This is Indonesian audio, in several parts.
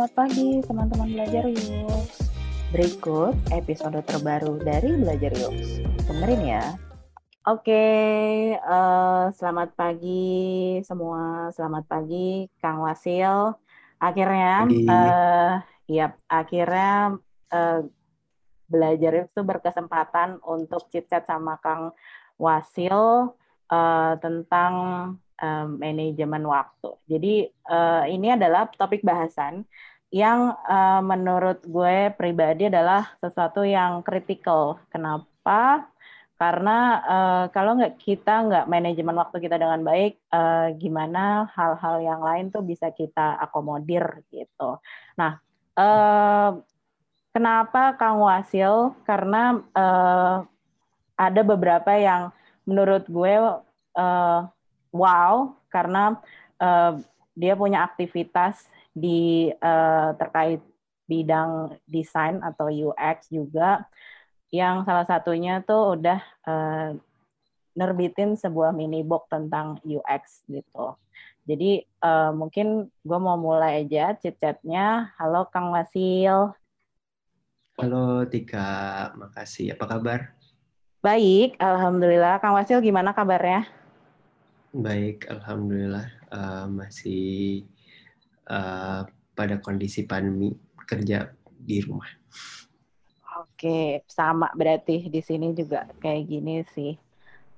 Selamat pagi teman-teman belajar yuk. Berikut episode terbaru dari Belajar Yuk. Dengerin ya. Oke, uh, selamat pagi semua. Selamat pagi Kang Wasil. Akhirnya, uh, ya akhirnya uh, belajar itu berkesempatan untuk chit-chat sama Kang Wasil uh, tentang uh, manajemen waktu. Jadi uh, ini adalah topik bahasan yang uh, menurut gue pribadi adalah sesuatu yang kritikal. Kenapa? Karena uh, kalau nggak kita nggak manajemen waktu kita dengan baik, uh, gimana hal-hal yang lain tuh bisa kita akomodir gitu. Nah, uh, kenapa Kang Wasil? Karena uh, ada beberapa yang menurut gue uh, wow karena uh, dia punya aktivitas di uh, terkait bidang desain atau UX juga yang salah satunya tuh udah uh, nerbitin sebuah mini book tentang UX gitu. Jadi uh, mungkin gue mau mulai aja chit-chatnya. Halo Kang Wasil. Halo Tika, makasih. Apa kabar? Baik, Alhamdulillah. Kang Wasil gimana kabarnya? Baik, alhamdulillah uh, masih uh, pada kondisi pandemi kerja di rumah. Oke, sama berarti di sini juga kayak gini sih.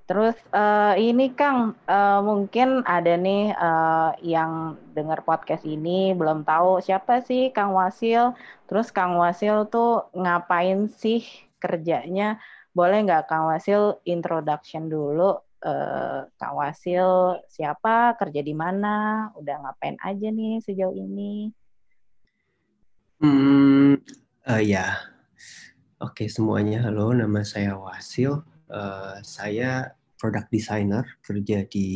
Terus uh, ini Kang, uh, mungkin ada nih uh, yang dengar podcast ini belum tahu siapa sih Kang Wasil. Terus Kang Wasil tuh ngapain sih kerjanya? Boleh nggak Kang Wasil introduction dulu eh, Kak Wasil siapa, kerja di mana, udah ngapain aja nih sejauh ini? Hmm, uh, ya, oke semuanya. Halo, nama saya Wasil. Uh, saya product designer kerja di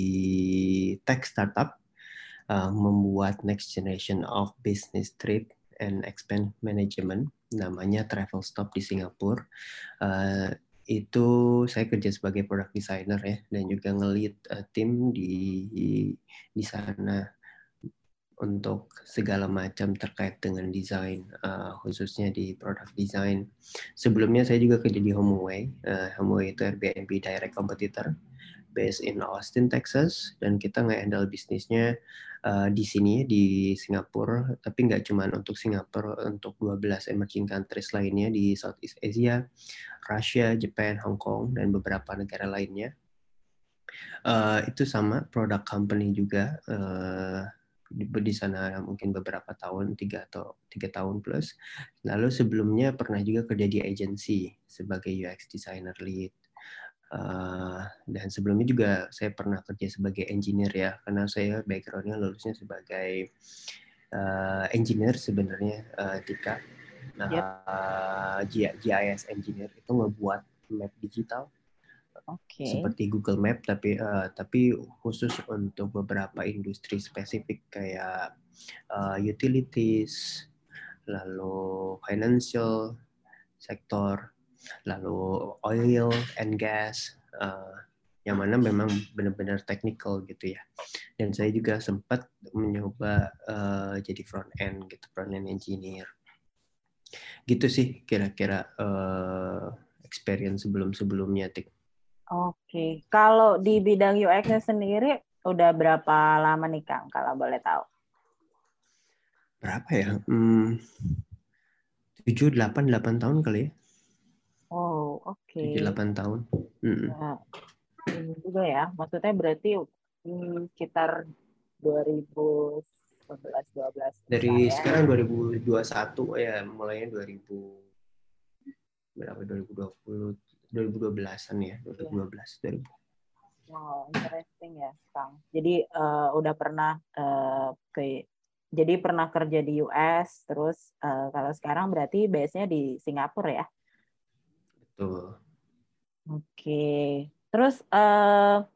tech startup, uh, membuat next generation of business trip and expense management, namanya Travel Stop di Singapura. Uh, itu saya kerja sebagai product designer ya dan juga ngelit uh, tim di di sana untuk segala macam terkait dengan desain uh, khususnya di product design. Sebelumnya saya juga kerja di HomeAway. Uh, HomeAway itu Airbnb direct competitor based in Austin, Texas dan kita nge-handle bisnisnya uh, di sini di Singapura, tapi nggak cuma untuk Singapura, untuk 12 emerging countries lainnya di Southeast Asia, Russia, Japan, Hong Kong dan beberapa negara lainnya. Uh, itu sama product company juga uh, di, di sana mungkin beberapa tahun tiga atau tiga tahun plus lalu sebelumnya pernah juga kerja di agency sebagai UX designer lead Uh, dan sebelumnya juga saya pernah kerja sebagai engineer ya, karena saya backgroundnya lulusnya sebagai uh, engineer sebenarnya uh, Tika. Nah, yep. uh, GIS engineer itu ngebuat map digital, okay. seperti Google Map, tapi uh, tapi khusus untuk beberapa industri spesifik kayak uh, utilities, lalu financial sektor, lalu oil and gas, uh, yang mana memang benar-benar technical gitu ya. Dan saya juga sempat mencoba uh, jadi front end gitu, front end engineer. Gitu sih kira-kira uh, experience sebelum-sebelumnya, Tik. Oke, kalau di bidang UX-nya sendiri udah berapa lama nih Kang, kalau boleh tahu? Berapa ya? Hmm, 7, 8, 8 tahun kali ya. Oh, oke. Okay. 7 tahun. Mm Nah, ini juga ya. Maksudnya berarti hmm, sekitar 2011 12. Dari ya. sekarang 2021 ya, mulainya 2000 berapa 2020 2012-an ya, 2012 yeah. 2000. Wow, interesting ya, Kang. Jadi uh, udah pernah uh, ke jadi pernah kerja di US, terus uh, kalau sekarang berarti base-nya di Singapura ya? Betul. Oke. Terus uh,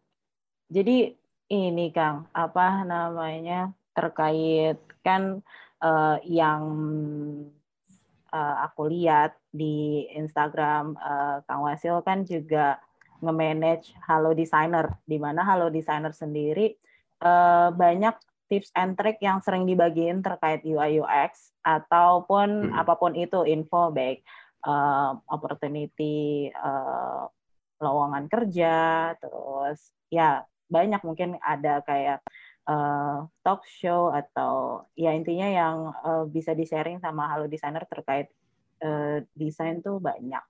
jadi ini Kang, apa namanya terkait kan uh, yang uh, aku lihat di Instagram uh, Kang Wasil kan juga nge-manage Halo Designer, di mana Halo Designer sendiri uh, banyak tips and trick yang sering dibagiin terkait UI UX ataupun hmm. apa pun itu info baik uh, opportunity uh, lowongan kerja terus ya banyak mungkin ada kayak uh, talk show atau ya intinya yang uh, bisa di sharing sama halo designer terkait uh, desain tuh banyak.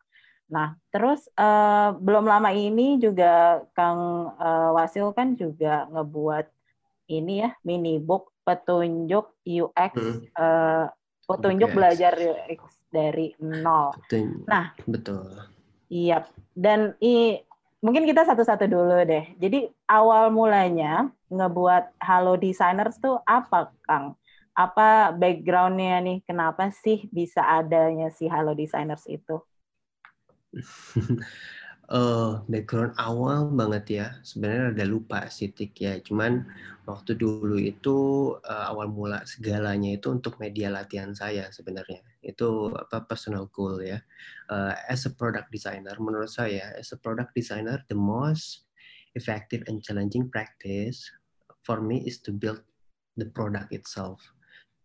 Nah, terus uh, belum lama ini juga Kang uh, Wasil kan juga ngebuat ini ya mini book petunjuk UX hmm. uh, petunjuk UX. belajar UX dari nol. Betul. Nah, betul. Iya. Dan i, mungkin kita satu-satu dulu deh. Jadi awal mulanya ngebuat Halo Designers tuh apa, Kang? Apa backgroundnya nih? Kenapa sih bisa adanya si Halo Designers itu? uh, background awal banget ya. Sebenarnya ada lupa sih Tik ya. Cuman waktu dulu itu uh, awal mula segalanya itu untuk media latihan saya sebenarnya. Itu apa personal goal ya. Uh, as a product designer menurut saya as a product designer the most effective and challenging practice for me is to build the product itself.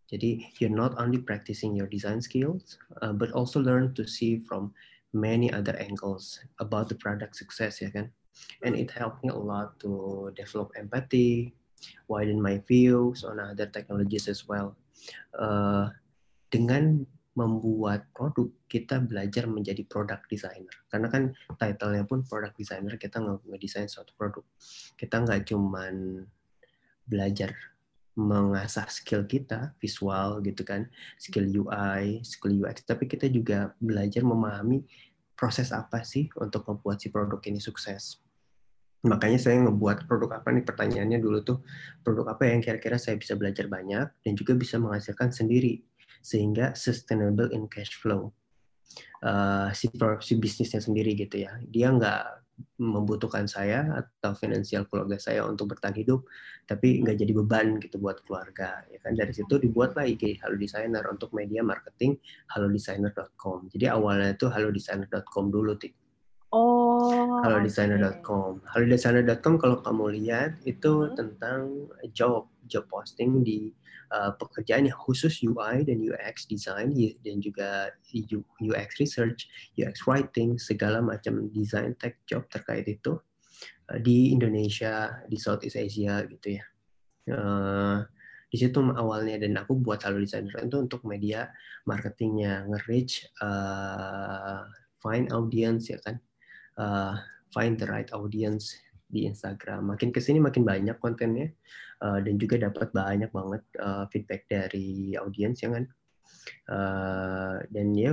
Jadi you're not only practicing your design skills, uh, but also learn to see from many other angles about the product success ya kan? And it helped me a lot to develop empathy widen my views on other technologies as well. Uh, dengan membuat produk kita belajar menjadi product designer. Karena kan title-nya pun product designer kita ngedesain suatu produk. Kita nggak cuman belajar mengasah skill kita visual gitu kan skill UI skill UX tapi kita juga belajar memahami proses apa sih untuk membuat si produk ini sukses. Makanya saya ngebuat produk apa nih? Pertanyaannya dulu tuh produk apa yang kira-kira saya bisa belajar banyak dan juga bisa menghasilkan sendiri sehingga sustainable in cash flow uh, si, si bisnisnya sendiri gitu ya. Dia nggak membutuhkan saya atau finansial keluarga saya untuk bertahan hidup, tapi nggak jadi beban gitu buat keluarga. Ya kan dari situ dibuatlah IG Halo Designer untuk media marketing halodesigner.com. Jadi awalnya itu halodesigner.com dulu, Tik. Oh. Halodesigner.com. Halodesigner.com kalau kamu lihat itu hmm. tentang job job posting di uh, pekerjaan yang khusus UI dan UX design dan juga UX research, UX writing, segala macam design tech job terkait itu uh, di Indonesia, di Southeast Asia gitu ya. Uh, di situ awalnya dan aku buat Halo Designer itu untuk media marketingnya nge-reach uh, find audience ya kan. Uh, find the right audience di Instagram. Makin ke sini makin banyak kontennya uh, dan juga dapat banyak banget uh, feedback dari audiens ya kan uh, dan ya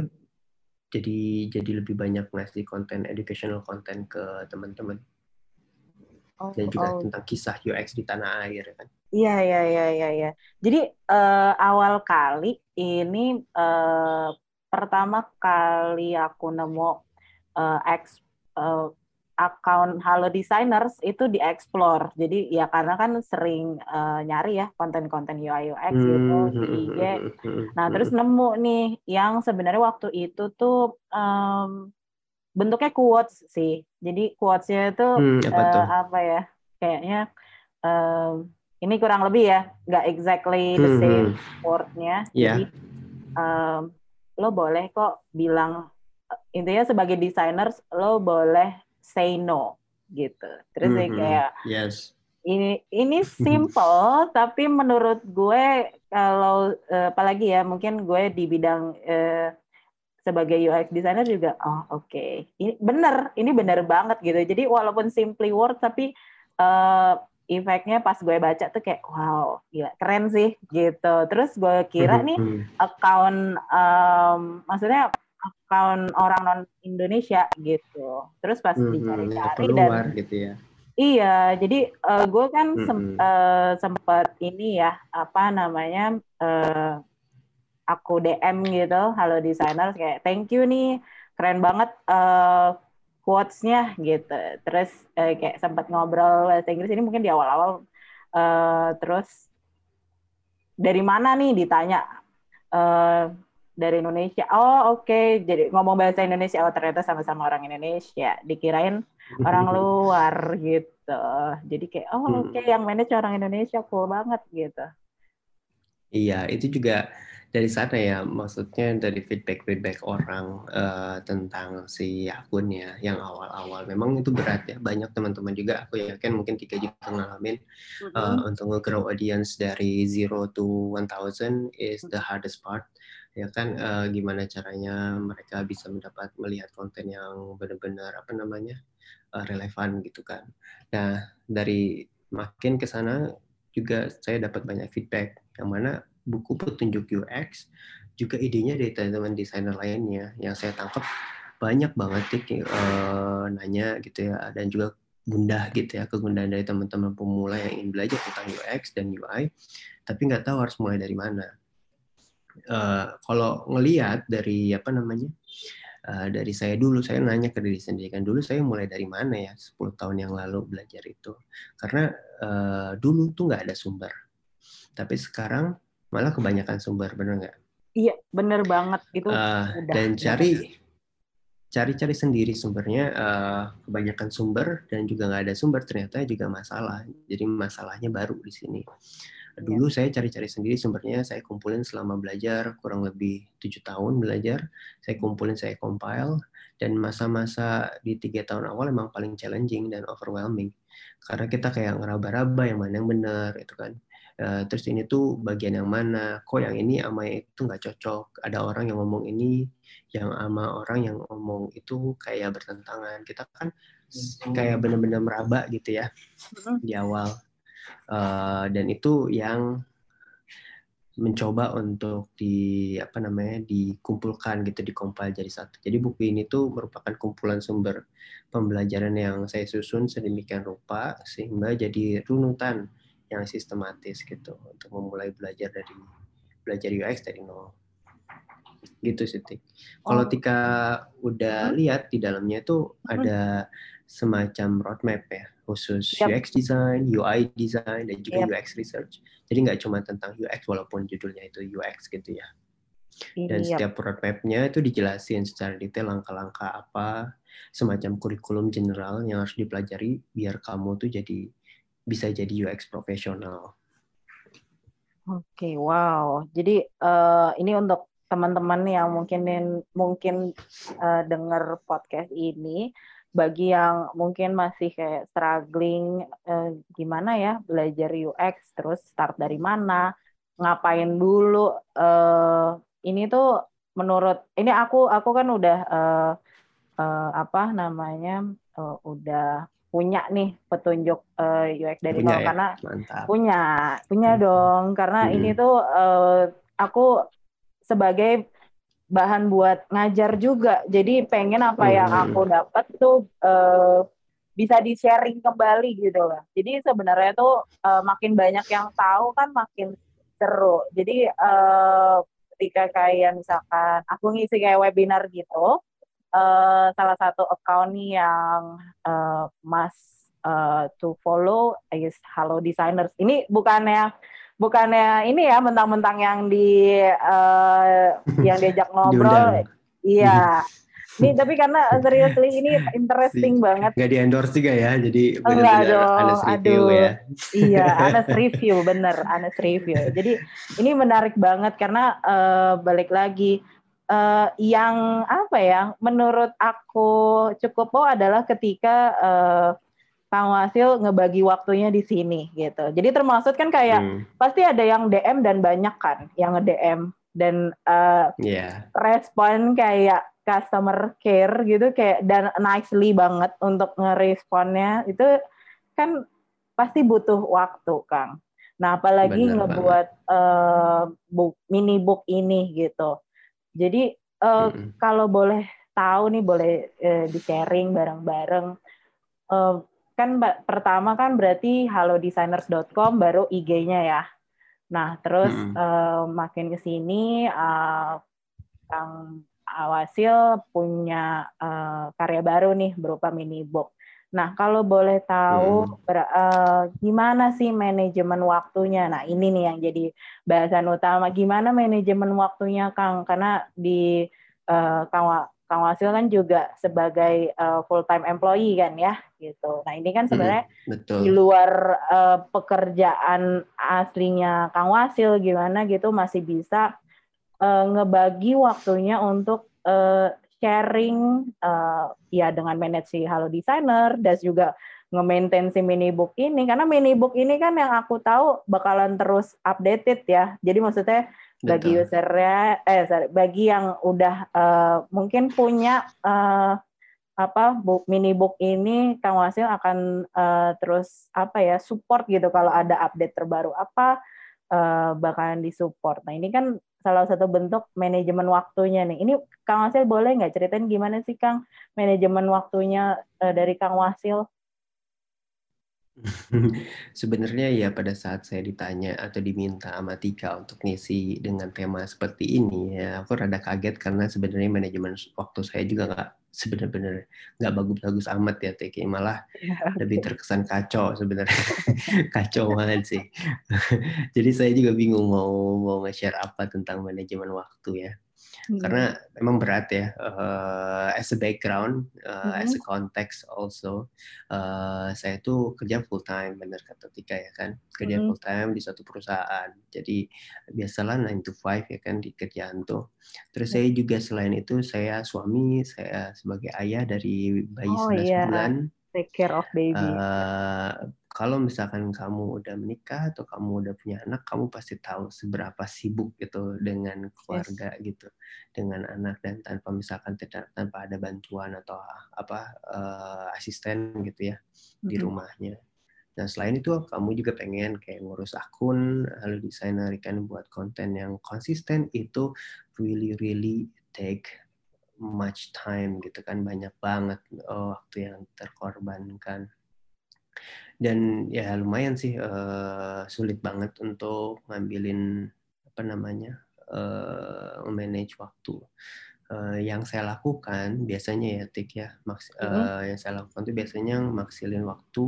jadi jadi lebih banyak ngasih konten educational konten ke teman-teman oh, dan juga oh. tentang kisah UX di tanah air ya kan Iya iya iya iya iya. Jadi uh, awal kali ini uh, pertama kali aku nemu uh, ex, uh, account Halo Designers itu dieksplor. Jadi ya karena kan sering uh, nyari ya konten-konten UI UX hmm, gitu di hmm, IG. Hmm, nah, terus nemu nih yang sebenarnya waktu itu tuh um, bentuknya quotes sih. Jadi quotes-nya itu hmm, apa, uh, apa ya? Kayaknya um, ini kurang lebih ya, nggak exactly the same word-nya. Yeah. Jadi um, lo boleh kok bilang intinya sebagai designers lo boleh say no gitu. Terus mm -hmm. kayak yes. ini ini simple tapi menurut gue kalau uh, apalagi ya mungkin gue di bidang uh, sebagai UX designer juga oh oke okay. ini bener ini bener banget gitu jadi walaupun simply word tapi uh, efeknya pas gue baca tuh kayak wow gila keren sih gitu terus gue kira nih account um, maksudnya account orang non Indonesia gitu. Terus pas mm-hmm, dicari-cari dan gitu ya. Iya, jadi uh, gue kan mm-hmm. sem uh, sempat ini ya apa namanya uh, aku DM gitu, halo desainer kayak thank you nih, keren banget uh, quotes-nya gitu. Terus uh, kayak sempat ngobrol bahasa Inggris ini mungkin di awal-awal uh, terus dari mana nih ditanya uh, dari Indonesia. Oh oke, okay. jadi ngomong bahasa Indonesia. Oh ternyata sama-sama orang Indonesia. Dikirain orang luar gitu. Jadi kayak oh oke okay, hmm. yang manage orang Indonesia cool banget gitu. Iya, itu juga dari sana ya, maksudnya dari feedback-feedback orang uh, tentang si akunnya yang awal-awal. Memang itu berat ya, banyak teman-teman juga, aku yakin mungkin tiga juga ngalamin uh, untuk nge-grow audience dari zero to 1000 is the hardest part. Ya kan, uh, gimana caranya mereka bisa mendapat melihat konten yang benar-benar apa namanya uh, relevan gitu kan. Nah, dari makin ke sana juga saya dapat banyak feedback yang mana buku petunjuk UX juga idenya dari teman-teman desainer lainnya. Yang saya tangkap banyak banget sih uh, nanya gitu ya dan juga gundah gitu ya kegundahan dari teman-teman pemula yang ingin belajar tentang UX dan UI tapi nggak tahu harus mulai dari mana. Uh, kalau ngelihat dari apa namanya uh, dari saya dulu saya nanya ke diri sendiri kan dulu saya mulai dari mana ya 10 tahun yang lalu belajar itu? Karena uh, dulu tuh nggak ada sumber. Tapi sekarang malah kebanyakan sumber bener nggak? Iya bener banget. Itu uh, dan cari cari-cari sendiri sumbernya uh, kebanyakan sumber dan juga nggak ada sumber ternyata juga masalah. Jadi masalahnya baru di sini. Iya. dulu ya. saya cari-cari sendiri sumbernya saya kumpulin selama belajar kurang lebih tujuh tahun belajar. Saya kumpulin saya compile. Dan masa-masa di tiga tahun awal emang paling challenging dan overwhelming. Karena kita kayak ngeraba-raba yang mana yang benar itu kan Uh, terus ini tuh bagian yang mana? Kok yang ini sama itu nggak cocok? Ada orang yang ngomong ini yang sama orang yang ngomong itu kayak bertentangan. Kita kan kayak benar-benar meraba gitu ya di awal. Uh, dan itu yang mencoba untuk di apa namanya dikumpulkan gitu dikompil jadi satu. Jadi buku ini tuh merupakan kumpulan sumber pembelajaran yang saya susun sedemikian rupa sehingga jadi runutan yang sistematis gitu untuk memulai belajar dari belajar UX dari nol gitu sih Tik. Kalau oh. Tika udah hmm. lihat di dalamnya itu hmm. ada semacam roadmap ya khusus yep. UX design, UI design dan juga yep. UX research. Jadi nggak cuma tentang UX walaupun judulnya itu UX gitu ya. Dan yep. setiap roadmapnya itu dijelasin secara detail langkah-langkah apa, semacam kurikulum general yang harus dipelajari biar kamu tuh jadi bisa jadi UX profesional. Oke, okay, wow. Jadi uh, ini untuk teman-teman yang mungkin mungkin uh, dengar podcast ini, bagi yang mungkin masih kayak struggling uh, gimana ya belajar UX, terus start dari mana, ngapain dulu. Uh, ini tuh menurut ini aku aku kan udah uh, uh, apa namanya uh, udah punya nih petunjuk uh, eh, UX dari punya nol ya? karena Mantap. punya punya hmm. dong karena hmm. ini tuh uh, aku sebagai bahan buat ngajar juga jadi pengen apa hmm. yang aku dapat tuh uh, bisa di sharing kembali gitu lah jadi sebenarnya tuh uh, makin banyak yang tahu kan makin seru jadi uh, ketika kayak misalkan aku ngisi kayak webinar gitu uh, salah satu account nih yang uh, Mas uh, to follow is Hello Designers. Ini bukannya bukannya ini ya mentang-mentang yang di uh, yang diajak ngobrol. Iya. Ini tapi karena seriously ini interesting banget. Gak di endorse juga ya, jadi benar-benar honest review aduh. ya. Iya, honest review, bener, honest review. Jadi ini menarik banget karena uh, balik lagi uh, yang apa ya menurut aku cukup oh adalah ketika uh, Kang Wasil ngebagi waktunya di sini gitu. Jadi termasuk kan kayak hmm. pasti ada yang DM dan banyak kan yang nge-DM dan uh, yeah. respon kayak customer care gitu kayak dan nicely banget untuk ngeresponnya itu kan pasti butuh waktu Kang. Nah apalagi Bener ngebuat uh, book, mini book ini gitu. Jadi uh, hmm. kalau boleh tahu nih boleh uh, di sharing bareng-bareng. Uh, kan pertama kan berarti halodesigners.com baru IG-nya ya. Nah terus hmm. uh, makin ke sini uh, Kang Awasil punya uh, karya baru nih berupa mini book. Nah, kalau boleh tahu hmm. ber, uh, gimana sih manajemen waktunya? Nah, ini nih yang jadi bahasan utama. Gimana manajemen waktunya, Kang? Karena di uh, Kang, Kang Wasil kan juga sebagai uh, full time employee kan ya gitu. Nah ini kan sebenarnya hmm, di luar uh, pekerjaan aslinya Kang Wasil gimana gitu masih bisa uh, ngebagi waktunya untuk uh, sharing uh, ya dengan manage si Halo Designer dan juga nge-maintain si mini book ini karena mini book ini kan yang aku tahu bakalan terus updated ya. Jadi maksudnya bagi Betul. usernya eh sorry, bagi yang udah uh, mungkin punya uh, apa book mini book ini Kang Wasil akan uh, terus apa ya support gitu kalau ada update terbaru apa uh, bakalan disupport. Nah ini kan salah satu bentuk manajemen waktunya nih. Ini Kang Wasil boleh nggak ceritain gimana sih Kang manajemen waktunya uh, dari Kang Wasil? Sebenarnya ya pada saat saya ditanya atau diminta sama Tika untuk ngisi dengan tema seperti ini ya aku rada kaget karena sebenarnya manajemen waktu saya juga nggak sebenarnya nggak bagus-bagus amat ya Tiki malah ya, lebih terkesan kacau sebenarnya. Kacau banget sih. Jadi saya juga bingung mau mau nge-share apa tentang manajemen waktu ya hmm. karena memang berat ya uh, as a background uh, hmm. as a context also uh, saya tuh kerja full time benar kata Tika ya kan kerja hmm. full time di satu perusahaan jadi biasalah 9 to 5 ya kan di kerjaan tuh terus hmm. saya juga selain itu saya suami saya sebagai ayah dari bayi oh, 11 iya. bulan take care of baby uh, kalau misalkan kamu udah menikah atau kamu udah punya anak, kamu pasti tahu seberapa sibuk gitu dengan keluarga yes. gitu, dengan anak dan tanpa misalkan tidak tanpa ada bantuan atau apa uh, asisten gitu ya mm-hmm. di rumahnya. Nah selain itu kamu juga pengen kayak ngurus akun, lalu desainer kan buat konten yang konsisten itu really really take much time gitu kan banyak banget oh, waktu yang terkorbankan dan ya lumayan sih uh, sulit banget untuk ngambilin apa namanya uh, manage waktu uh, yang saya lakukan biasanya ya tik ya maks uh, mm-hmm. yang saya lakukan tuh biasanya maksilin waktu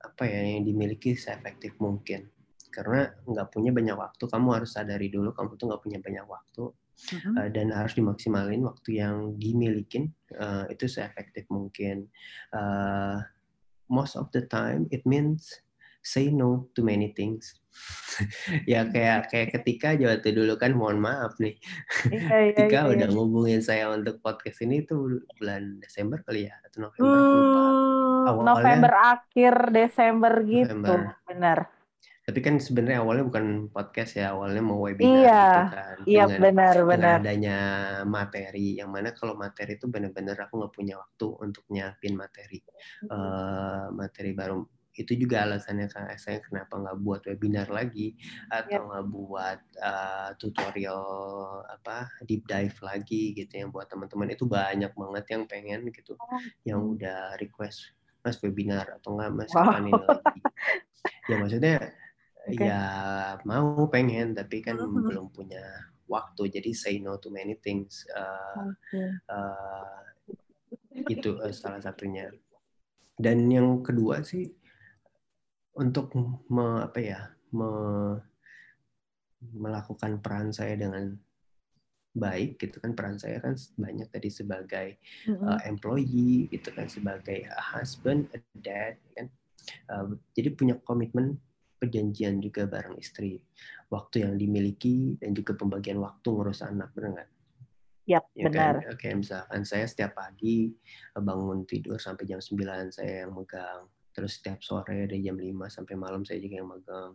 apa ya yang dimiliki seefektif mungkin karena nggak punya banyak waktu kamu harus sadari dulu kamu tuh nggak punya banyak waktu mm-hmm. uh, dan harus dimaksimalin waktu yang dimilikin uh, itu seefektif mungkin uh, most of the time it means say no to many things. ya kayak kayak ketika waktu dulu kan mohon maaf nih. Iya, iya, ketika iya, udah ngubungin saya untuk podcast ini tuh bulan Desember kali ya atau November hmm, lupa. November akhir Desember gitu. November. Benar. Tapi kan sebenarnya awalnya bukan podcast ya, awalnya mau webinar iya, gitu kan. Iya, benar, benar. adanya materi, yang mana kalau materi itu benar-benar aku nggak punya waktu untuk nyiapin materi. Uh, materi baru itu juga alasannya kang saya kenapa nggak buat webinar lagi atau yep. nggak buat uh, tutorial apa deep dive lagi gitu yang buat teman-teman itu banyak banget yang pengen gitu oh. yang udah request mas webinar atau nggak mas wow. lagi ya maksudnya okay. ya mau pengen tapi kan uh-huh. belum punya waktu jadi say no to many things uh, okay. uh, itu uh, salah satunya dan yang kedua sih untuk me, apa ya me, melakukan peran saya dengan baik gitu kan peran saya kan banyak tadi sebagai mm-hmm. uh, employee gitu kan sebagai husband a dad kan uh, jadi punya komitmen perjanjian juga bareng istri, waktu yang dimiliki dan juga pembagian waktu ngurus anak, benar nggak? Yap, ya, benar. Kan? Oke, misalkan saya setiap pagi bangun tidur sampai jam 9 saya yang megang. Terus setiap sore dari jam 5 sampai malam saya juga yang megang.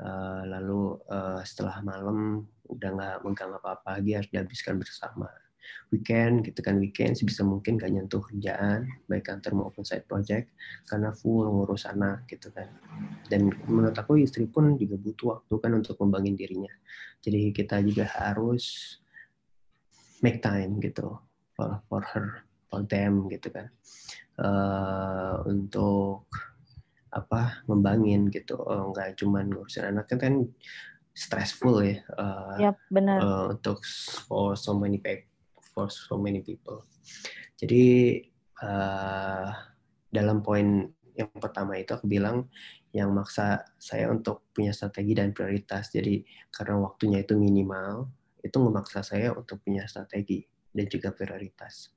Uh, lalu uh, setelah malam udah nggak megang apa-apa lagi harus dihabiskan bersama weekend gitu kan weekend bisa mungkin gak nyentuh kerjaan baik kantor maupun side project karena full ngurus anak gitu kan. Dan menurut aku istri pun juga butuh waktu kan untuk membangun dirinya. Jadi kita juga harus make time gitu for, for her for them gitu kan. Uh, untuk apa membangin gitu. Oh, nggak cuma ngurusin anak kan kan stressful ya. Uh, yep, benar. Uh, untuk for so many people for so many people. Jadi uh, dalam poin yang pertama itu aku bilang yang maksa saya untuk punya strategi dan prioritas. Jadi karena waktunya itu minimal, itu memaksa saya untuk punya strategi. dan juga prioritas.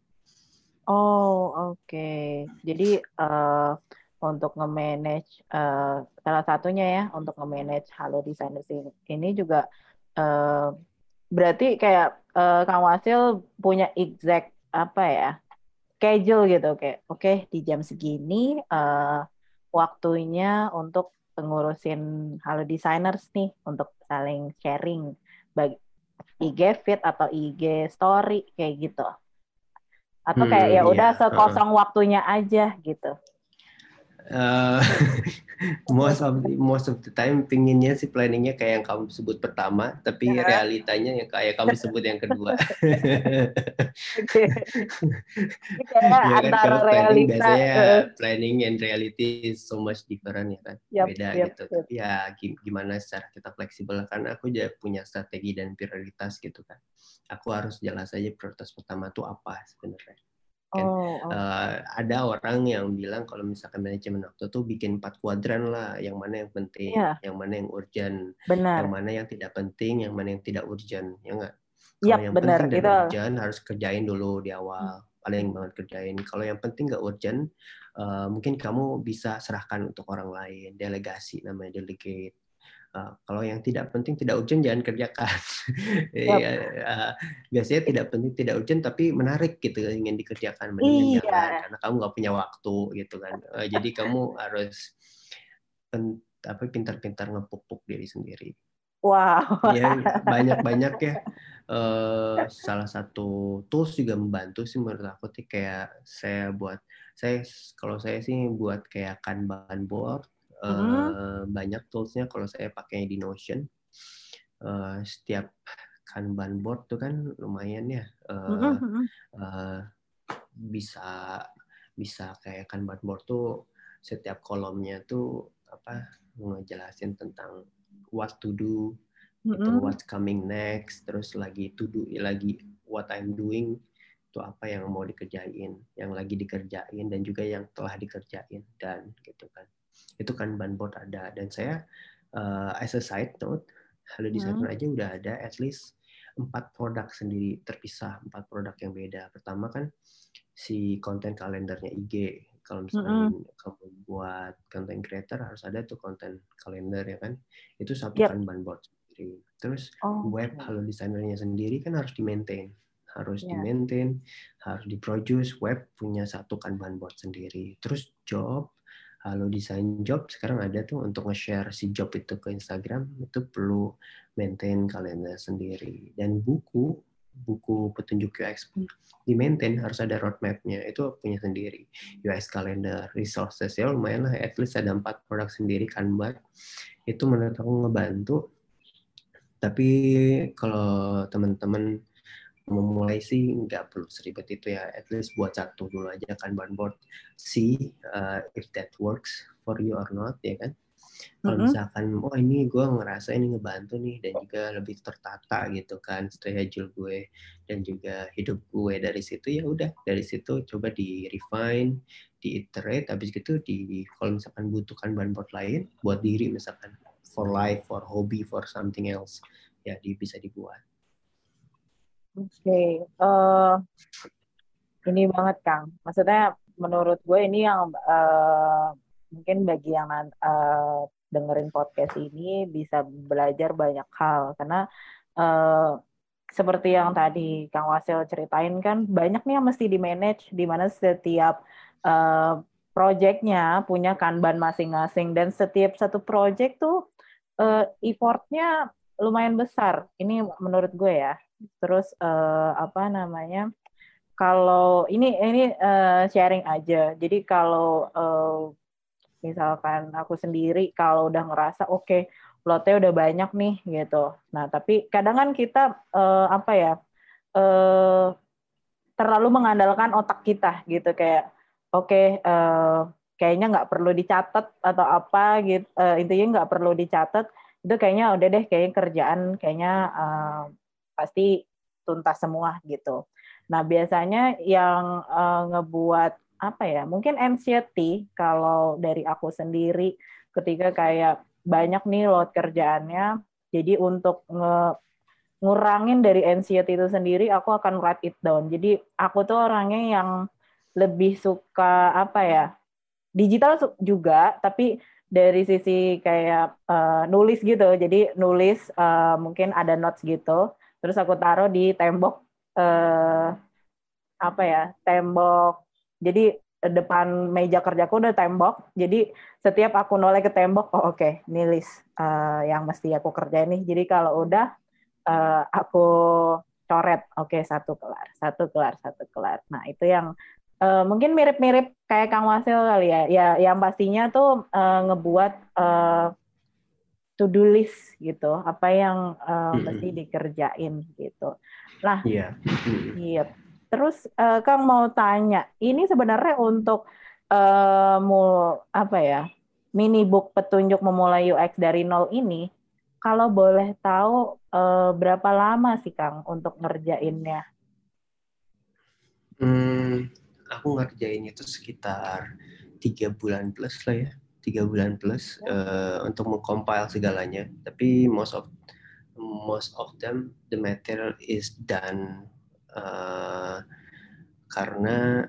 Oh oke, okay. jadi uh, untuk nge-manage uh, salah satunya ya untuk nge-manage Halo Designers ini juga uh, berarti kayak uh, Kang Wasil punya exact apa ya schedule gitu kayak oke okay, di jam segini uh, waktunya untuk pengurusin Halo Designers nih untuk saling sharing bagi IG feed atau IG story kayak gitu atau kayak hmm, ya udah iya. sekosong uh. waktunya aja gitu uh, most of the, most of the time pinginnya sih planningnya kayak yang kamu sebut pertama tapi uh. realitanya yang kayak kamu sebut yang kedua ya kan kalau planning biasanya uh. planning and reality is so much different ya kan yep, beda yep, gitu yep. ya gimana secara kita fleksibel karena aku juga punya strategi dan prioritas gitu kan aku harus jelas aja prioritas pertama tuh apa sebenarnya kan oh, oh. Uh, ada orang yang bilang kalau misalkan manajemen waktu tuh bikin empat kuadran lah yang mana yang penting yeah. yang mana yang urgent benar. yang mana yang tidak penting yang mana yang tidak urgent ya enggak kalau yep, yang benar, penting dan itu. urgent harus kerjain dulu di awal hmm. paling banget kerjain kalau yang penting nggak urgent uh, mungkin kamu bisa serahkan untuk orang lain delegasi namanya delegate kalau yang tidak penting tidak urgent jangan kerjakan. Yep. ya, uh, biasanya tidak penting tidak urgent tapi menarik gitu ingin dikerjakan mendingan iya. jangan karena kamu nggak punya waktu gitu kan. Uh, jadi kamu harus pen, apa pintar-pintar ngepuk-puk diri sendiri. Wow. Ya banyak-banyak ya. Uh, salah satu tools juga membantu sih menurut aku sih kayak saya buat saya kalau saya sih buat kayak kanban board hmm. banyak toolsnya kalau saya pakai di Notion uh, setiap kanban board tuh kan lumayan ya uh, uh, bisa bisa kayak kanban board tuh setiap kolomnya tuh apa ngejelasin tentang what to do mm-hmm. itu what's coming next terus lagi to do lagi what I'm doing itu apa yang mau dikerjain yang lagi dikerjain dan juga yang telah dikerjain dan gitu kan itu kan board ada dan saya uh, as a side note Halo Designer hmm. aja udah ada at least empat produk sendiri terpisah empat produk yang beda pertama kan si konten kalendernya IG kalau misalnya mm -hmm. kamu buat konten creator harus ada tuh konten kalender ya kan itu satu yep. kanban board sendiri terus oh, web okay. halo desainernya sendiri kan harus di maintain harus yeah. di maintain harus di produce web punya satu kanban board sendiri terus job Halo Design Job sekarang ada tuh untuk nge-share si job itu ke Instagram itu perlu maintain kalender sendiri. Dan buku buku petunjuk UX pun di maintain harus ada roadmapnya itu punya sendiri. UX calendar resources ya lumayan lah at least ada empat produk sendiri Kanban itu menurut aku ngebantu. Tapi kalau teman-teman memulai sih nggak perlu seribet itu ya. At least buat satu dulu aja kan board. See uh, if that works for you or not ya kan? Kalau misalkan oh ini gue ngerasa ini ngebantu nih dan juga lebih tertata gitu kan schedule gue dan juga hidup gue. Dari situ ya udah dari situ coba di refine di iterate habis gitu di kalau misalkan butuhkan board lain buat diri misalkan for life for hobby for something else ya di, bisa dibuat Oke, okay. uh, eh, ini banget Kang. Maksudnya menurut gue ini yang uh, mungkin bagi yang uh, dengerin podcast ini bisa belajar banyak hal karena uh, seperti yang tadi Kang Wasil ceritain kan banyak nih yang mesti di manage di mana setiap uh, projectnya punya kanban masing-masing dan setiap satu project tuh uh, effortnya lumayan besar. Ini menurut gue ya. Terus uh, apa namanya? Kalau ini ini uh, sharing aja. Jadi kalau uh, misalkan aku sendiri kalau udah ngerasa oke okay, lotnya udah banyak nih gitu. Nah tapi kadang kan kita uh, apa ya uh, terlalu mengandalkan otak kita gitu kayak oke okay, uh, kayaknya nggak perlu dicatat atau apa gitu uh, intinya nggak perlu dicatat itu kayaknya udah deh kayaknya kerjaan kayaknya uh, pasti tuntas semua gitu. Nah biasanya yang uh, ngebuat apa ya mungkin anxiety kalau dari aku sendiri ketika kayak banyak nih load kerjaannya jadi untuk nge ngurangin dari anxiety itu sendiri, aku akan write it down. Jadi aku tuh orangnya yang lebih suka apa ya? Digital juga, tapi dari sisi kayak uh, nulis gitu. Jadi nulis uh, mungkin ada notes gitu. Terus aku taruh di tembok uh, apa ya? Tembok. Jadi depan meja kerjaku udah tembok. Jadi setiap aku noleh ke tembok, oh oke, okay, ini list uh, yang mesti aku kerjain nih. Jadi kalau udah uh, aku coret, oke okay, satu kelar, satu kelar, satu kelar. Nah itu yang uh, mungkin mirip-mirip kayak Kang Wasil kali ya. Ya yang pastinya tuh uh, ngebuat uh, to do list gitu, apa yang uh, mesti dikerjain gitu. Nah, iya. Yeah. Iya. Terus uh, Kang mau tanya, ini sebenarnya untuk uh, mau apa ya mini book petunjuk memulai UX dari nol ini, kalau boleh tahu uh, berapa lama sih Kang untuk ngerjainnya? Hmm, aku ngerjain itu sekitar tiga bulan plus lah ya, tiga bulan plus uh, untuk mengcompile segalanya. Tapi most of most of them the material is done uh, karena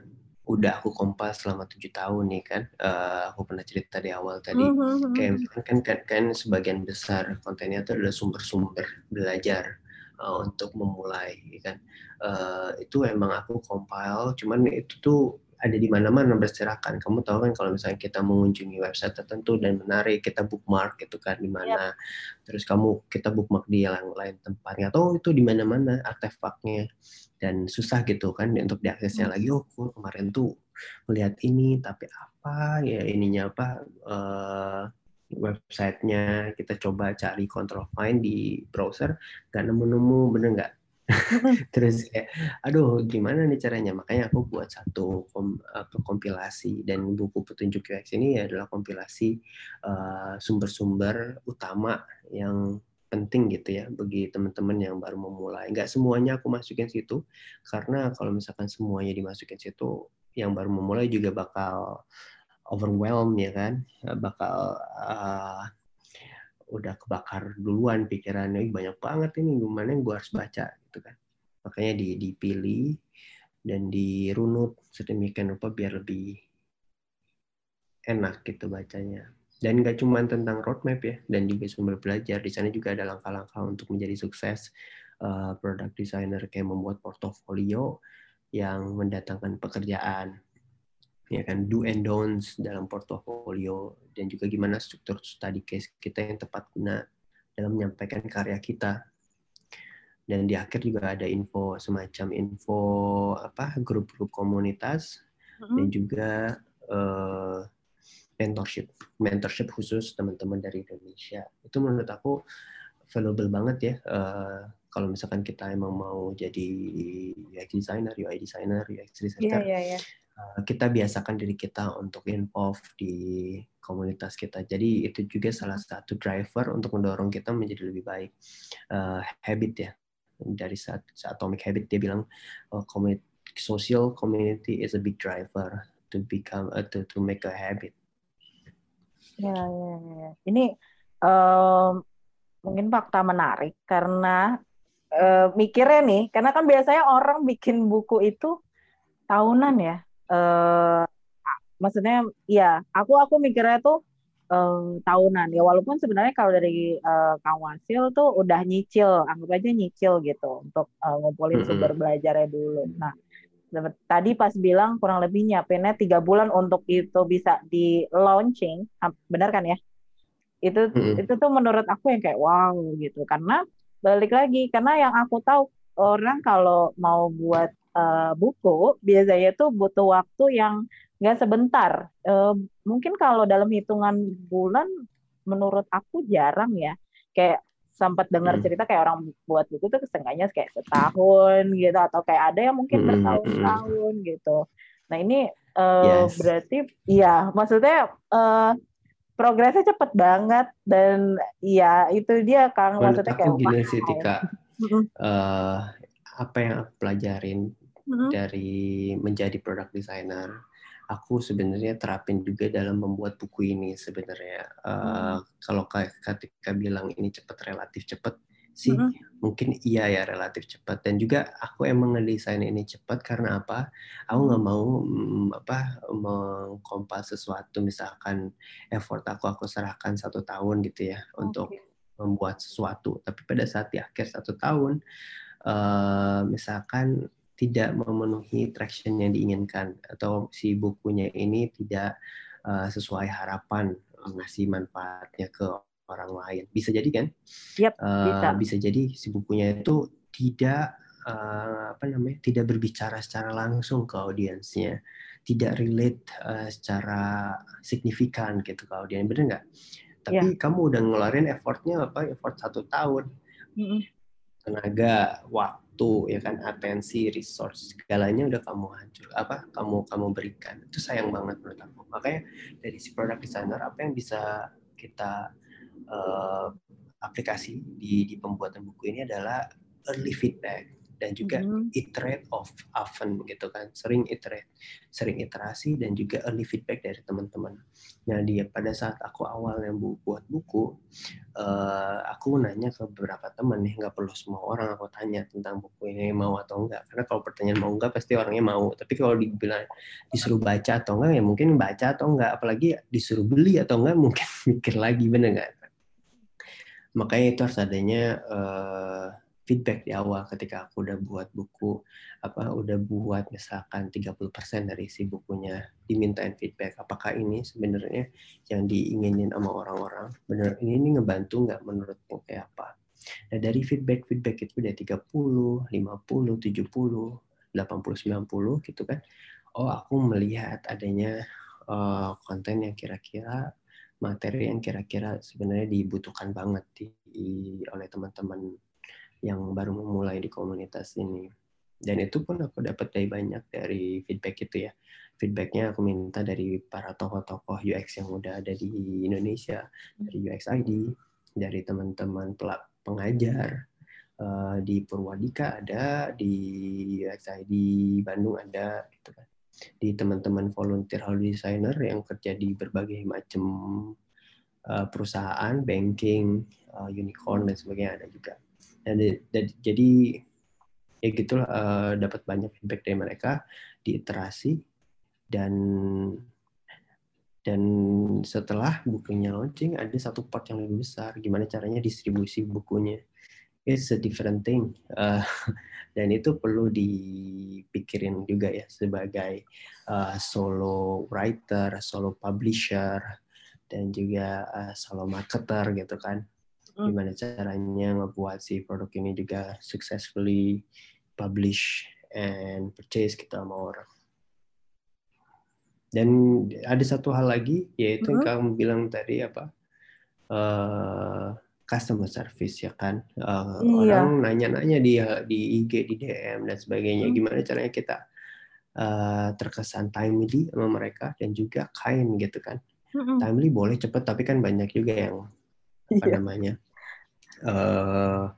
udah aku kompas selama tujuh tahun nih kan uh, aku pernah cerita di awal tadi mm-hmm. kayak kan, kan kan sebagian besar kontennya itu adalah sumber-sumber belajar uh, untuk memulai kan uh, itu emang aku compile cuman itu tuh ada di mana-mana berserakan. Kamu tahu kan kalau misalnya kita mengunjungi website tertentu dan menarik, kita bookmark gitu kan di mana. Yep. Terus kamu kita bookmark di yang lain tempatnya atau itu di mana-mana artefaknya dan susah gitu kan untuk diaksesnya hmm. lagi. Oh, kemarin tuh melihat ini tapi apa ya ininya apa uh, websitenya kita coba cari control find di browser gak nemu-nemu bener nggak terus kayak aduh gimana nih caranya? Makanya aku buat satu kom, apa, kompilasi. Dan buku petunjuk UX ini adalah kompilasi uh, sumber-sumber utama yang penting gitu ya bagi teman-teman yang baru memulai. Nggak semuanya aku masukin situ karena kalau misalkan semuanya dimasukin situ yang baru memulai juga bakal overwhelm ya kan? Bakal uh, udah kebakar duluan pikirannya. Banyak banget ini gimana yang gue harus baca gitu kan. Makanya di, dipilih dan dirunut sedemikian rupa biar lebih enak gitu bacanya. Dan nggak cuma tentang roadmap ya dan juga sumber belajar. Di sana juga ada langkah-langkah untuk menjadi sukses uh, product designer kayak membuat portofolio yang mendatangkan pekerjaan ya kan do and don'ts dalam portofolio dan juga gimana struktur study case kita yang tepat guna dalam menyampaikan karya kita dan di akhir juga ada info semacam info apa grup-grup komunitas mm-hmm. dan juga uh, mentorship mentorship khusus teman-teman dari Indonesia itu menurut aku valuable banget ya uh, kalau misalkan kita emang mau jadi UX designer, UI designer, UX researcher, yeah, yeah, yeah. Eh, kita biasakan diri kita untuk involve di komunitas kita. Jadi itu juga salah satu driver untuk mendorong kita menjadi lebih baik. Uh, habit ya. Dari saat, saat Atomic Habit dia bilang uh, community, social community is a big driver to become uh, to to make a habit. Ya, ya, ya. Ini um, mungkin fakta menarik karena uh, mikirnya nih, karena kan biasanya orang bikin buku itu tahunan ya uh, maksudnya ya aku aku mikirnya tuh uh, tahunan ya walaupun sebenarnya kalau dari uh, Kang Wasil tuh udah nyicil anggap aja nyicil gitu untuk uh, ngumpulin mm-hmm. sumber belajarnya dulu nah tadi pas bilang kurang lebih nyiapinnya tiga bulan untuk itu bisa di launching benar kan ya itu mm-hmm. itu tuh menurut aku yang kayak wow gitu karena balik lagi karena yang aku tahu orang kalau mau buat uh, buku biasanya tuh butuh waktu yang nggak sebentar. Uh, mungkin kalau dalam hitungan bulan, menurut aku jarang ya. Kayak sempat dengar hmm. cerita kayak orang buat buku tuh kesenggaknya kayak setahun gitu atau kayak ada yang mungkin hmm, bertahun-tahun gitu. Nah ini uh, yes. berarti iya maksudnya uh, progresnya cepet banget dan iya itu dia Kang maksudnya kayak gini sih Tika. uh, apa yang aku pelajarin hmm dari menjadi product designer aku sebenarnya terapin juga dalam membuat buku ini sebenarnya uh, mm. kalau ketika bilang ini cepat relatif cepat sih mm -hmm. mungkin iya ya relatif cepat dan juga aku emang ngedesain ini cepat karena apa aku nggak mau mm, apa mengkompas sesuatu misalkan effort aku aku serahkan satu tahun gitu ya okay. untuk membuat sesuatu tapi pada saat di akhir satu tahun uh, misalkan tidak memenuhi traction yang diinginkan atau si bukunya ini tidak uh, sesuai harapan ngasih manfaatnya ke orang lain. Bisa jadi kan? Yep, uh, bisa. Bisa jadi si bukunya itu tidak uh, apa namanya? tidak berbicara secara langsung ke audiensnya, tidak relate uh, secara signifikan gitu ke audiens. Bener nggak? Tapi yeah. kamu udah ngeluarin effortnya apa? Effort satu tahun. Mm -hmm. Tenaga, waktu, ya kan, atensi, resource, segalanya udah kamu hancur, apa? Kamu kamu berikan. Itu sayang banget menurut aku. Makanya dari si product designer apa yang bisa kita uh, aplikasi di, di pembuatan buku ini adalah early feedback dan juga mm-hmm. iterate of often gitu kan. Sering iterate sering iterasi dan juga early feedback dari teman-teman. Nah dia pada saat aku awal yang bu, buat buku uh, aku nanya ke beberapa teman nih nggak perlu semua orang aku tanya tentang buku ini mau atau enggak karena kalau pertanyaan mau enggak pasti orangnya mau. Tapi kalau dibilang disuruh baca atau enggak ya mungkin baca atau enggak apalagi disuruh beli atau enggak mungkin mikir lagi bener nggak? Makanya itu harus adanya uh, feedback di awal ketika aku udah buat buku apa udah buat misalkan 30% dari si bukunya dimintain feedback apakah ini sebenarnya yang diinginin sama orang-orang? Bener ini, ini ngebantu nggak menurutmu kayak apa? Nah dari feedback feedback itu udah 30 50 70 80 90 gitu kan. Oh aku melihat adanya uh, konten yang kira-kira materi yang kira-kira sebenarnya dibutuhkan banget di oleh teman-teman yang baru memulai di komunitas ini. Dan itu pun aku dapat dari banyak dari feedback itu ya. Feedbacknya aku minta dari para tokoh-tokoh UX yang udah ada di Indonesia, dari UX ID, dari teman-teman pengajar, uh, di Purwadika ada, di UX ID Bandung ada, gitu kan di teman-teman volunteer hall designer yang kerja di berbagai macam uh, perusahaan, banking, uh, unicorn dan sebagainya ada juga. Dan, dan jadi ya gitulah uh, dapat banyak feedback dari mereka di iterasi dan dan setelah bukunya launching ada satu part yang lebih besar gimana caranya distribusi bukunya it's a different thing uh, dan itu perlu dipikirin juga ya sebagai uh, solo writer, solo publisher dan juga uh, solo marketer gitu kan. Gimana caranya ngebuat si produk ini juga successfully publish and purchase kita sama orang dan ada satu hal lagi yaitu yang hmm. kamu bilang tadi apa uh, customer service ya kan uh, iya. orang nanya-nanya di di IG di DM dan sebagainya hmm. gimana caranya kita uh, terkesan timely sama mereka dan juga kind gitu kan hmm. timely boleh cepet tapi kan banyak juga yang apa iya. namanya uh,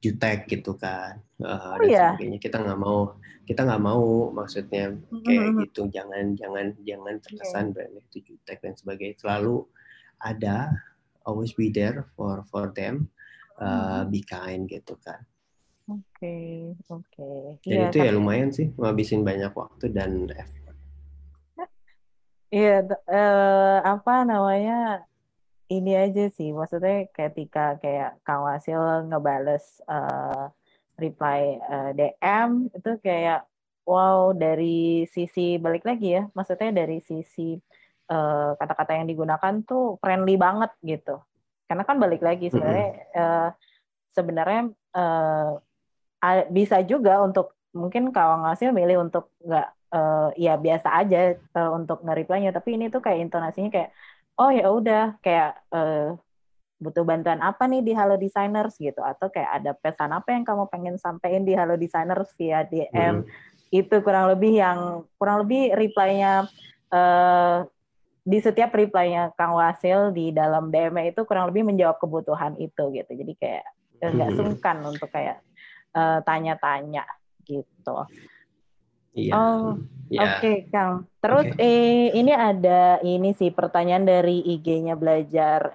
jutek gitu kan uh, oh, dan iya. sebagainya kita nggak mau kita nggak mau maksudnya kayak hmm. gitu jangan jangan jangan terkesan yeah. brand itu jutek dan sebagainya selalu ada always be there for for them uh, be kind gitu kan oke okay, oke okay. dan ya, itu ya lumayan sih ngabisin banyak waktu dan effort Iya, uh, apa namanya ini aja sih, maksudnya ketika kayak Kang Wasil ngebales uh, reply uh, DM itu kayak wow dari sisi balik lagi ya, maksudnya dari sisi kata kata-kata yang digunakan tuh friendly banget gitu. Karena kan balik lagi sebenarnya mm-hmm. uh, sebenarnya uh, bisa juga untuk mungkin kawan hasil milih untuk nggak uh, ya biasa aja uh, untuk nge-reply-nya tapi ini tuh kayak intonasinya kayak oh ya udah kayak uh, butuh bantuan apa nih di Halo Designers gitu atau kayak ada pesan apa yang kamu pengen sampaikan di Halo Designers via DM hmm. itu kurang lebih yang kurang lebih reply-nya uh, di setiap reply-nya Kang Wasil di dalam DM itu kurang lebih menjawab kebutuhan itu gitu. Jadi kayak eh, nggak hmm. sungkan untuk kayak tanya eh, tanya-tanya gitu. Iya. Oh, Ya. Oke, okay, Kang. Terus okay. eh, ini ada ini sih pertanyaan dari IG-nya belajar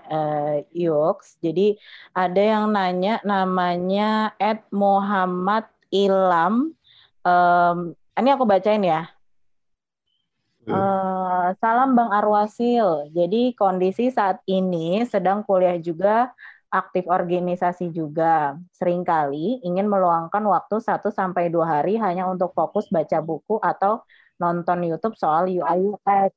UX. Jadi ada yang nanya namanya Ed Muhammad Ilham. Um, ini aku bacain ya. Uh, salam Bang Arwasil. Jadi kondisi saat ini sedang kuliah juga aktif organisasi juga. Seringkali ingin meluangkan waktu 1 sampai 2 hari hanya untuk fokus baca buku atau nonton YouTube soal UI UX.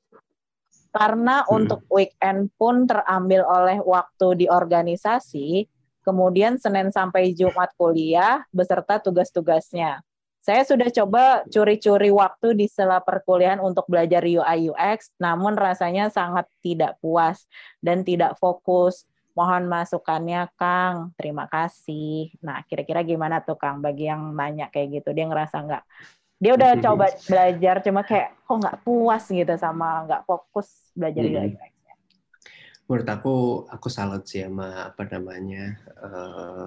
Karena hmm. untuk weekend pun terambil oleh waktu di organisasi, kemudian Senin sampai Jumat kuliah beserta tugas-tugasnya. Saya sudah coba curi-curi waktu di sela perkuliahan untuk belajar UI UX, namun rasanya sangat tidak puas dan tidak fokus. Mohon masukannya, Kang. Terima kasih. Nah, kira-kira gimana tuh, Kang, bagi yang nanya kayak gitu? Dia ngerasa nggak dia udah coba belajar cuma kayak kok nggak puas gitu sama nggak fokus belajar hmm. UX menurut aku aku salut sih sama apa namanya uh,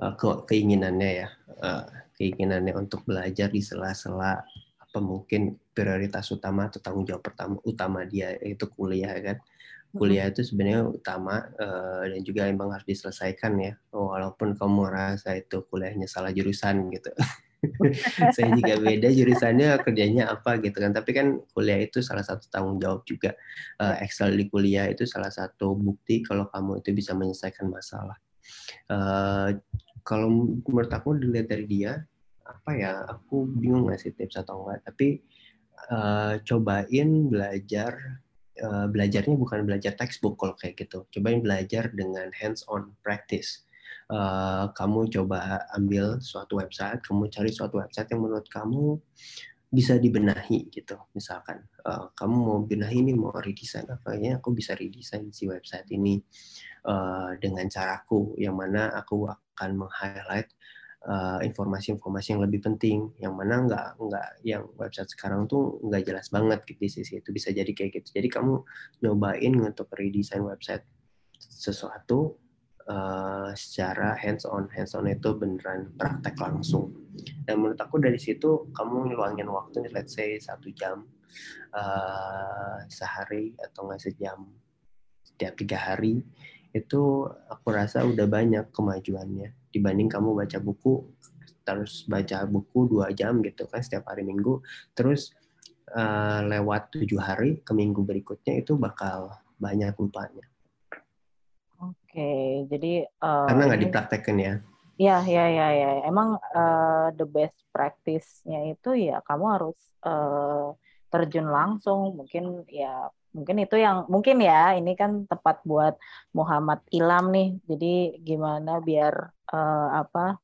uh, ke keinginannya ya uh, keinginannya untuk belajar di sela-sela apa mungkin prioritas utama atau tanggung jawab pertama utama dia itu kuliah kan kuliah itu sebenarnya utama uh, dan juga emang harus diselesaikan ya. Walaupun kamu merasa itu kuliahnya salah jurusan gitu. Saya juga beda jurusannya kerjanya apa gitu kan. Tapi kan kuliah itu salah satu tanggung jawab juga. Uh, Excel di kuliah itu salah satu bukti kalau kamu itu bisa menyelesaikan masalah. Uh, kalau menurut aku dilihat dari dia apa ya aku bingung ngasih tips atau enggak. Tapi uh, cobain belajar uh, belajarnya bukan belajar textbook kalau kayak gitu cobain belajar dengan hands on practice uh, kamu coba ambil suatu website, kamu cari suatu website yang menurut kamu bisa dibenahi gitu. Misalkan uh, kamu mau benahi ini, mau redesign apa ya, aku bisa redesign si website ini uh, dengan caraku, yang mana aku akan meng-highlight informasi-informasi uh, yang lebih penting, yang mana nggak nggak yang website sekarang tuh nggak jelas banget gitu di sisi itu bisa jadi kayak gitu. Jadi kamu nyobain untuk redesign website sesuatu uh, secara hands on. Hands on itu beneran praktek langsung. Dan menurut aku dari situ kamu ngeluangin waktu let's say satu jam uh, sehari atau nggak sejam setiap tiga hari itu aku rasa udah banyak kemajuannya dibanding kamu baca buku terus baca buku dua jam gitu kan setiap hari minggu terus uh, lewat tujuh hari ke minggu berikutnya itu bakal banyak lupanya Oke, jadi uh, karena nggak dipraktekkan ya? Iya, iya, iya, ya. Emang uh, the best practice-nya itu ya kamu harus uh, terjun langsung. Mungkin ya, mungkin itu yang mungkin ya ini kan tepat buat Muhammad Ilham nih. Jadi gimana biar uh, apa?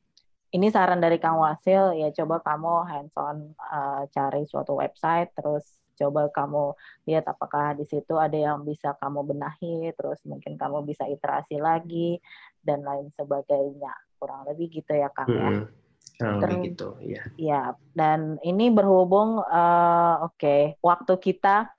Ini saran dari Kang Wasil ya coba kamu hands on uh, cari suatu website terus coba kamu lihat apakah di situ ada yang bisa kamu benahi, terus mungkin kamu bisa iterasi lagi dan lain sebagainya. Kurang lebih gitu ya Kang ya. hmm, ya. Kurang lebih gitu, ya. Ya, dan ini berhubung uh, oke, okay, waktu kita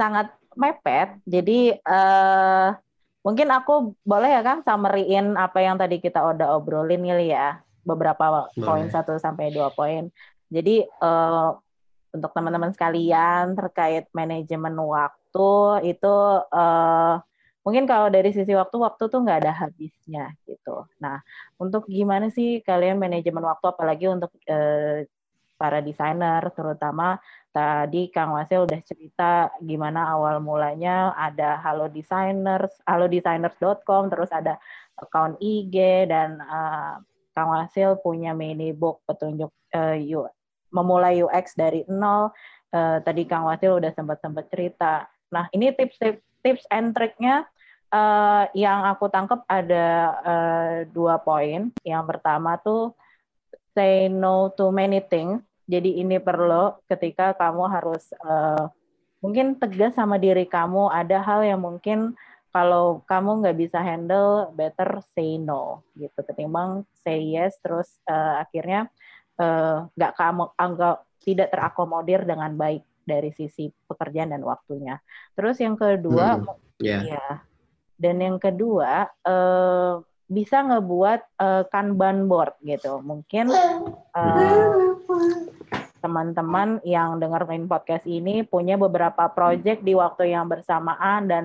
sangat mepet. Jadi uh, mungkin aku boleh ya Kang summary-in apa yang tadi kita udah obrolin kali ya. Beberapa poin satu sampai dua poin. Jadi uh, untuk teman-teman sekalian terkait manajemen waktu itu uh, mungkin kalau dari sisi waktu waktu tuh nggak ada habisnya gitu. Nah untuk gimana sih kalian manajemen waktu apalagi untuk uh, para desainer terutama tadi Kang Wasil udah cerita gimana awal mulanya ada Halo Designers, halodesigners.com, terus ada account IG dan uh, Kang Wasil punya mini book petunjuk uh, memulai UX dari nol. Uh, tadi Kang Wasil udah sempat-sempat cerita. Nah, ini tips-tips tips and triknya uh, yang aku tangkap ada uh, dua poin. Yang pertama tuh say no to many things. Jadi ini perlu ketika kamu harus uh, mungkin tegas sama diri kamu. Ada hal yang mungkin kalau kamu nggak bisa handle, better say no gitu. Ketimbang say yes, terus uh, akhirnya Eh, nggak uh, kamu anggap tidak terakomodir dengan baik dari sisi pekerjaan dan waktunya. Terus yang kedua, hmm, yeah. ya, dan yang kedua uh, bisa ngebuat uh, kanban board gitu. Mungkin uh, teman-teman yang dengerin podcast ini punya beberapa project di waktu yang bersamaan dan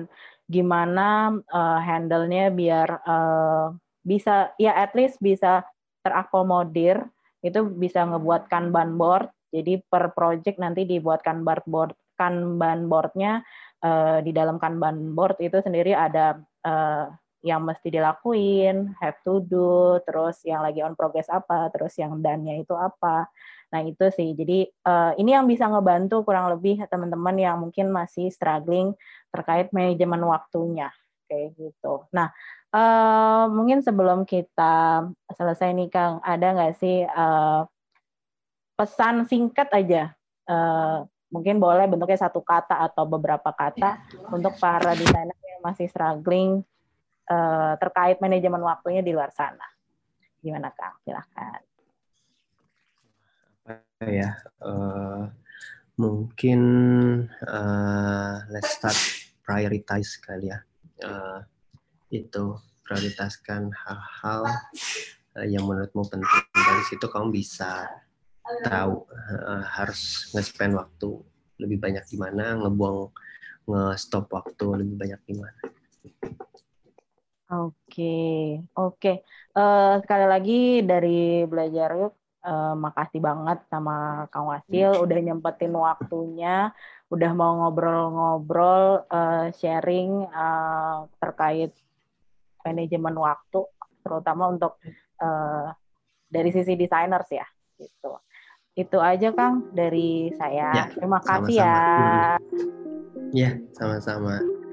gimana uh, handle-nya biar uh, bisa ya at least bisa terakomodir itu bisa ngebuat kanban board jadi per project nanti dibuatkan board kanban boardnya uh, di dalam kanban board itu sendiri ada uh, yang mesti dilakuin, have to do, terus yang lagi on progress apa, terus yang done-nya itu apa. Nah itu sih, jadi uh, ini yang bisa ngebantu kurang lebih teman-teman yang mungkin masih struggling terkait manajemen waktunya, kayak gitu. Nah uh, mungkin sebelum kita selesai nih Kang, ada nggak sih uh, pesan singkat aja, uh, mungkin boleh bentuknya satu kata atau beberapa kata untuk para desainer yang masih struggling uh, terkait manajemen waktunya di luar sana. Gimana Kang? Silahkan ya uh, mungkin uh, let's start prioritize kali ya. Uh, itu prioritaskan hal-hal yang menurutmu penting. Dari situ kamu bisa tahu uh, harus nge-spend waktu lebih banyak di mana ngebuang nge-stop waktu lebih banyak di mana. Oke, oke. Uh, sekali lagi dari belajar yuk uh, makasih banget sama Kang Wasil hmm. udah nyempetin waktunya, udah mau ngobrol-ngobrol, uh, sharing uh, terkait manajemen waktu, terutama untuk uh, dari sisi designers ya, gitu. Itu aja Kang dari saya. Ya, Terima kasih sama -sama. ya. Iya, sama-sama.